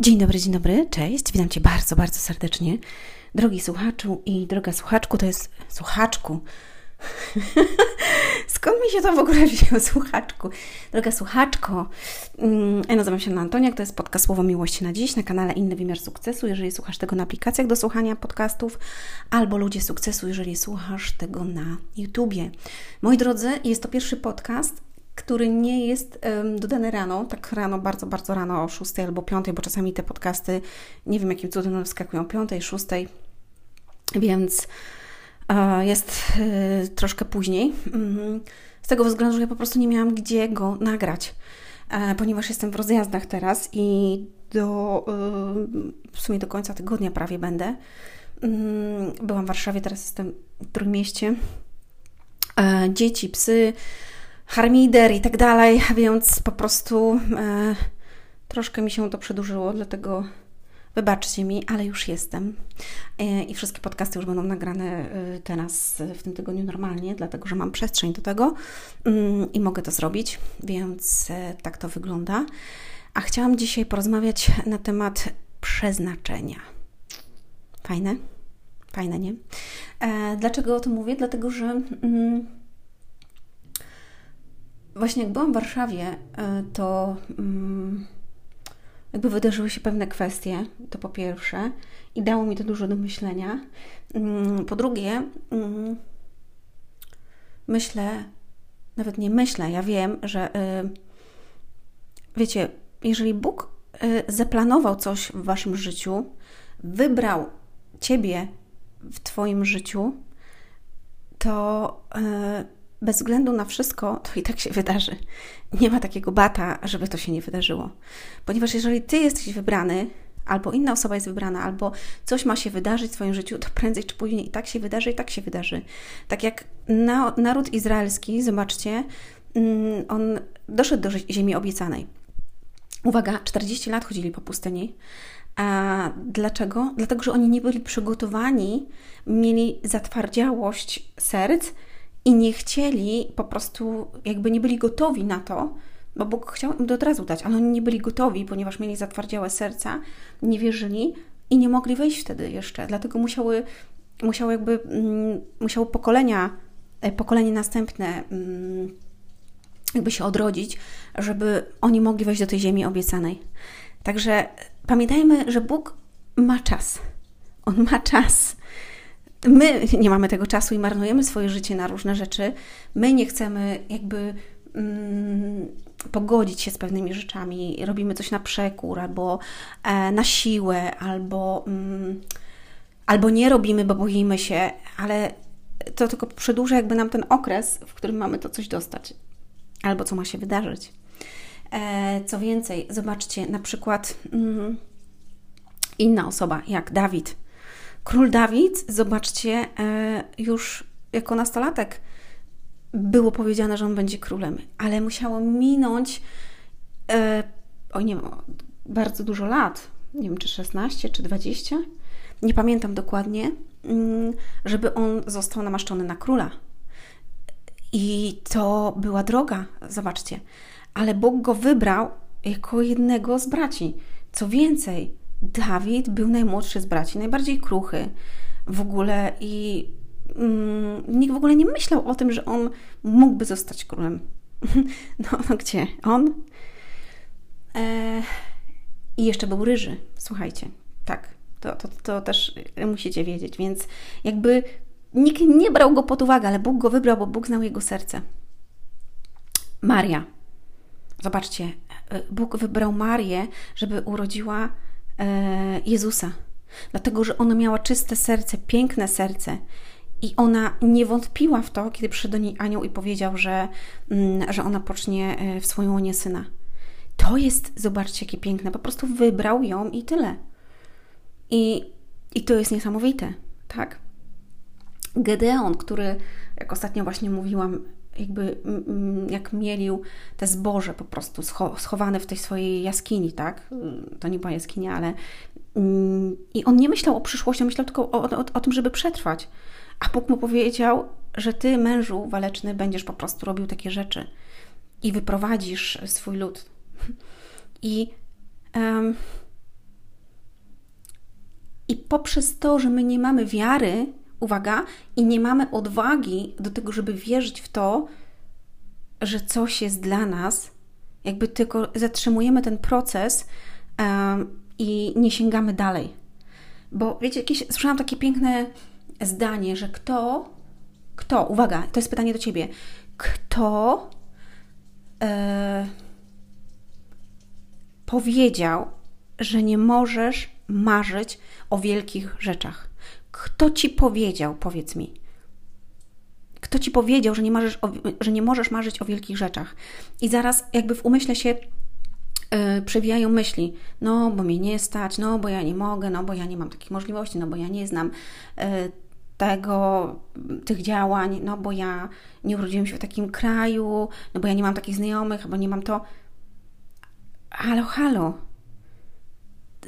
Dzień dobry, dzień dobry, cześć, witam Cię bardzo, bardzo serdecznie. Drogi słuchaczu i droga słuchaczku, to jest słuchaczku. Skąd mi się to w ogóle wzięło, słuchaczku? Droga słuchaczko, mm, ja nazywam się Anna Antoniak, to jest podcast Słowo Miłości na Dziś na kanale Inny Wymiar Sukcesu, jeżeli słuchasz tego na aplikacjach do słuchania podcastów, albo Ludzie Sukcesu, jeżeli słuchasz tego na YouTubie. Moi drodzy, jest to pierwszy podcast, który nie jest dodany rano, tak rano, bardzo, bardzo rano, o 6 albo 5, bo czasami te podcasty, nie wiem jakim cudem wskakują 5, 6, więc e, jest e, troszkę później. Mm, z tego względu, że ja po prostu nie miałam gdzie go nagrać, e, ponieważ jestem w rozjazdach teraz i do, w sumie do końca tygodnia prawie będę. Mm, byłam w Warszawie, teraz jestem w Trójmieście. Dzieci, psy, harmider i tak dalej, więc po prostu e, troszkę mi się to przedłużyło, dlatego wybaczcie mi, ale już jestem. E, I wszystkie podcasty już będą nagrane e, teraz w tym tygodniu normalnie, dlatego że mam przestrzeń do tego mm, i mogę to zrobić, więc e, tak to wygląda. A chciałam dzisiaj porozmawiać na temat przeznaczenia. Fajne? Fajne, nie? E, dlaczego o tym mówię? Dlatego, że. Mm, właśnie jak byłam w Warszawie, e, to mm, jakby wydarzyły się pewne kwestie, to po pierwsze, i dało mi to dużo do myślenia. Mm, po drugie, mm, myślę, nawet nie myślę, ja wiem, że e, wiecie, jeżeli Bóg e, zaplanował coś w waszym życiu, wybrał ciebie w twoim życiu, to bez względu na wszystko, to i tak się wydarzy. Nie ma takiego bata, żeby to się nie wydarzyło. Ponieważ jeżeli ty jesteś wybrany, albo inna osoba jest wybrana, albo coś ma się wydarzyć w Twoim życiu, to prędzej czy później i tak się wydarzy, i tak się wydarzy. Tak jak na, naród izraelski, zobaczcie, mm, on doszedł do ziemi obiecanej. Uwaga, 40 lat chodzili po pustyni. A dlaczego? Dlatego, że oni nie byli przygotowani, mieli zatwardziałość serc, i nie chcieli, po prostu jakby nie byli gotowi na to, bo Bóg chciał im to od razu dać, ale oni nie byli gotowi, ponieważ mieli zatwardziałe serca, nie wierzyli i nie mogli wejść wtedy jeszcze. Dlatego musiały, musiały jakby, mm, musiało pokolenia, e, pokolenie następne mm, jakby się odrodzić, żeby oni mogli wejść do tej ziemi obiecanej. Także pamiętajmy, że Bóg ma czas. On ma czas my nie mamy tego czasu i marnujemy swoje życie na różne rzeczy. My nie chcemy jakby mm, pogodzić się z pewnymi rzeczami, robimy coś na przekór albo e, na siłę, albo, mm, albo nie robimy, bo boimy się, ale to tylko przedłuża jakby nam ten okres, w którym mamy to coś dostać, albo co ma się wydarzyć. E, co więcej, zobaczcie, na przykład mm, inna osoba, jak Dawid Król Dawid, zobaczcie, e, już jako nastolatek było powiedziane, że on będzie królem, ale musiało minąć e, o nie bardzo dużo lat, nie wiem czy 16 czy 20, nie pamiętam dokładnie, mm, żeby on został namaszczony na króla. I to była droga, zobaczcie. Ale Bóg go wybrał jako jednego z braci. Co więcej, Dawid był najmłodszy z braci, najbardziej kruchy w ogóle i mm, nikt w ogóle nie myślał o tym, że on mógłby zostać królem. No, no gdzie? On? E, I jeszcze był ryży, słuchajcie. Tak, to, to, to też musicie wiedzieć, więc jakby nikt nie brał go pod uwagę, ale Bóg go wybrał, bo Bóg znał jego serce. Maria. Zobaczcie, e, Bóg wybrał Marię, żeby urodziła Jezusa. Dlatego, że ona miała czyste serce, piękne serce. I ona nie wątpiła w to, kiedy przyszedł do niej anioł i powiedział, że, mm, że ona pocznie e, w swoją łonie syna. To jest, zobaczcie, jakie piękne. Po prostu wybrał ją i tyle. I, i to jest niesamowite, tak? Gedeon, który, jak ostatnio właśnie mówiłam, jakby jak mielił te zboże po prostu schowane w tej swojej jaskini, tak? To nie była jaskinia, ale mm, i on nie myślał o przyszłości, on myślał tylko o, o, o tym, żeby przetrwać. A Bóg mu powiedział, że ty, mężu waleczny, będziesz po prostu robił takie rzeczy i wyprowadzisz swój lud. I um, I poprzez to, że my nie mamy wiary, uwaga, i nie mamy odwagi do tego, żeby wierzyć w to, że coś jest dla nas, jakby tylko zatrzymujemy ten proces um, i nie sięgamy dalej. Bo wiecie, jakieś, słyszałam takie piękne zdanie, że kto, kto, uwaga, to jest pytanie do ciebie, kto e, powiedział, że nie możesz marzyć o wielkich rzeczach? Kto ci powiedział, powiedz mi? Kto ci powiedział, że nie, marzysz o, że nie możesz marzyć o wielkich rzeczach? I zaraz jakby w umyśle się yy, przewijają myśli, no bo mnie nie stać, no bo ja nie mogę, no bo ja nie mam takich możliwości, no bo ja nie znam yy, tego, tych działań, no bo ja nie urodziłem się w takim kraju, no bo ja nie mam takich znajomych, albo nie mam to. Halo, halo.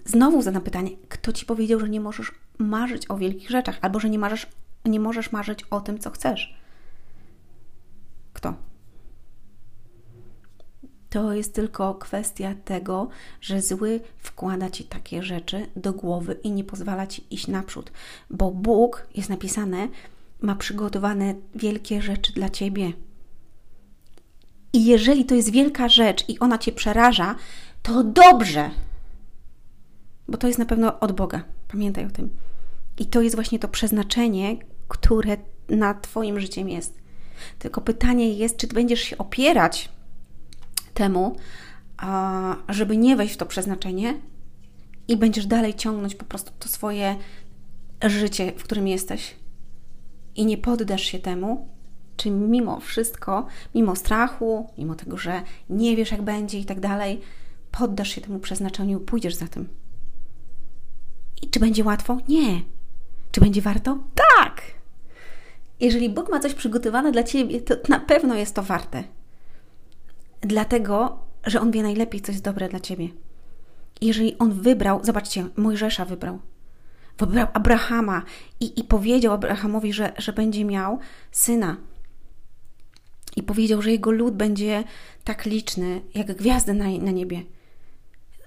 Znowu zadam pytanie, kto ci powiedział, że nie możesz marzyć o wielkich rzeczach, albo że nie, marzysz, nie możesz marzyć o tym, co chcesz? Kto? To jest tylko kwestia tego, że zły wkłada ci takie rzeczy do głowy i nie pozwala ci iść naprzód, bo Bóg jest napisane, ma przygotowane wielkie rzeczy dla ciebie. I jeżeli to jest wielka rzecz i ona cię przeraża, to dobrze, bo to jest na pewno od Boga. Pamiętaj o tym. I to jest właśnie to przeznaczenie, które nad Twoim życiem jest. Tylko pytanie jest, czy będziesz się opierać temu, żeby nie wejść w to przeznaczenie i będziesz dalej ciągnąć po prostu to swoje życie, w którym jesteś i nie poddasz się temu, czy mimo wszystko, mimo strachu, mimo tego, że nie wiesz, jak będzie i tak dalej, poddasz się temu przeznaczeniu pójdziesz za tym. Czy będzie łatwo? Nie. Czy będzie warto? Tak! Jeżeli Bóg ma coś przygotowane dla ciebie, to na pewno jest to warte. Dlatego, że On wie najlepiej, co jest dobre dla ciebie. Jeżeli On wybrał, zobaczcie, Mojżesza wybrał, wybrał Abrahama i, i powiedział Abrahamowi, że, że będzie miał syna. I powiedział, że jego lud będzie tak liczny, jak gwiazdy na, na niebie.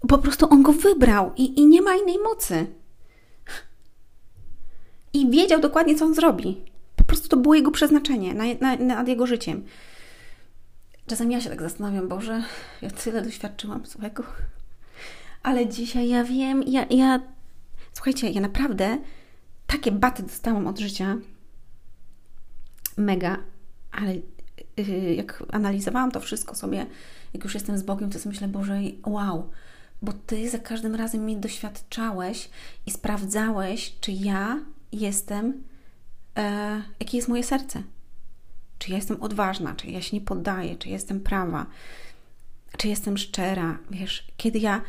Po prostu on go wybrał i, i nie ma innej mocy. I wiedział dokładnie, co on zrobi. Po prostu to było jego przeznaczenie na, na, nad jego życiem. Czasami ja się tak zastanawiam, Boże, ja tyle doświadczyłam złego. Ale dzisiaj ja wiem, ja, ja słuchajcie, ja naprawdę takie baty dostałam od życia. Mega, ale yy, jak analizowałam to wszystko sobie, jak już jestem z Bogiem, to sobie myślę, Boże, wow, bo Ty za każdym razem mnie doświadczałeś i sprawdzałeś, czy ja jestem, e, jakie jest moje serce. Czy ja jestem odważna, czy ja się nie poddaję, czy jestem prawa, czy jestem szczera. Wiesz, kiedy ja,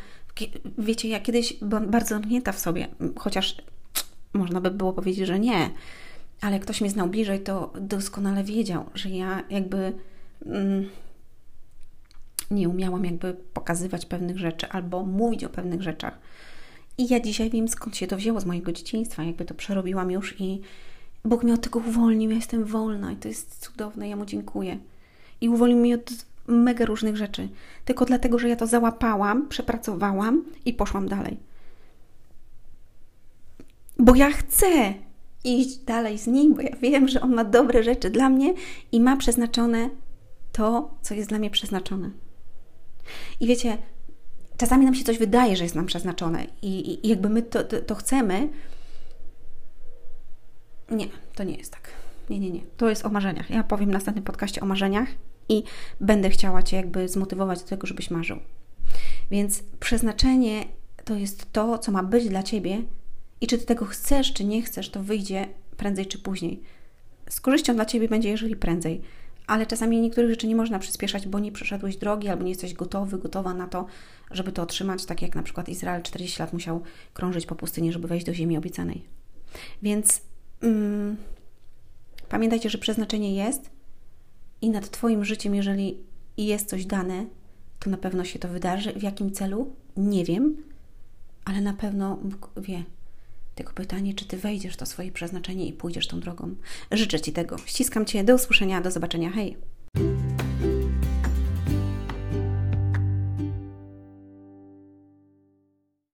wiecie, ja kiedyś byłam bardzo zamknięta w sobie, chociaż można by było powiedzieć, że nie, ale ktoś mnie znał bliżej, to doskonale wiedział, że ja jakby mm, nie umiałam jakby pokazywać pewnych rzeczy albo mówić o pewnych rzeczach. I ja dzisiaj wiem, skąd się to wzięło z mojego dzieciństwa, jakby to przerobiłam już i Bóg mnie od tego uwolnił, ja jestem wolna i to jest cudowne, ja Mu dziękuję. I uwolnił mnie od mega różnych rzeczy, tylko dlatego, że ja to załapałam, przepracowałam i poszłam dalej. Bo ja chcę iść dalej z Nim, bo ja wiem, że On ma dobre rzeczy dla mnie i ma przeznaczone to, co jest dla mnie przeznaczone. I wiecie, czasami nam się coś wydaje, że jest nam przeznaczone i, i jakby my to, to, to chcemy. Nie, to nie jest tak. Nie, nie, nie. To jest o marzeniach. Ja powiem w następnym podcaście o marzeniach i będę chciała Cię jakby zmotywować do tego, żebyś marzył. Więc przeznaczenie to jest to, co ma być dla Ciebie i czy Ty tego chcesz, czy nie chcesz, to wyjdzie prędzej czy później. Z korzyścią dla Ciebie będzie, jeżeli prędzej ale czasami niektórych rzeczy nie można przyspieszać, bo nie przeszedłeś drogi albo nie jesteś gotowy, gotowa na to, żeby to otrzymać, tak jak na przykład Izrael 40 lat musiał krążyć po pustyni, żeby wejść do ziemi obiecanej. Więc mm, pamiętajcie, że przeznaczenie jest i nad Twoim życiem, jeżeli jest coś dane, to na pewno się to wydarzy. W jakim celu? Nie wiem, ale na pewno Bóg wie. Tylko pytanie, czy Ty wejdziesz to swoje przeznaczenie i pójdziesz tą drogą. Życzę Ci tego. Ściskam Cię. Do usłyszenia. Do zobaczenia. Hej!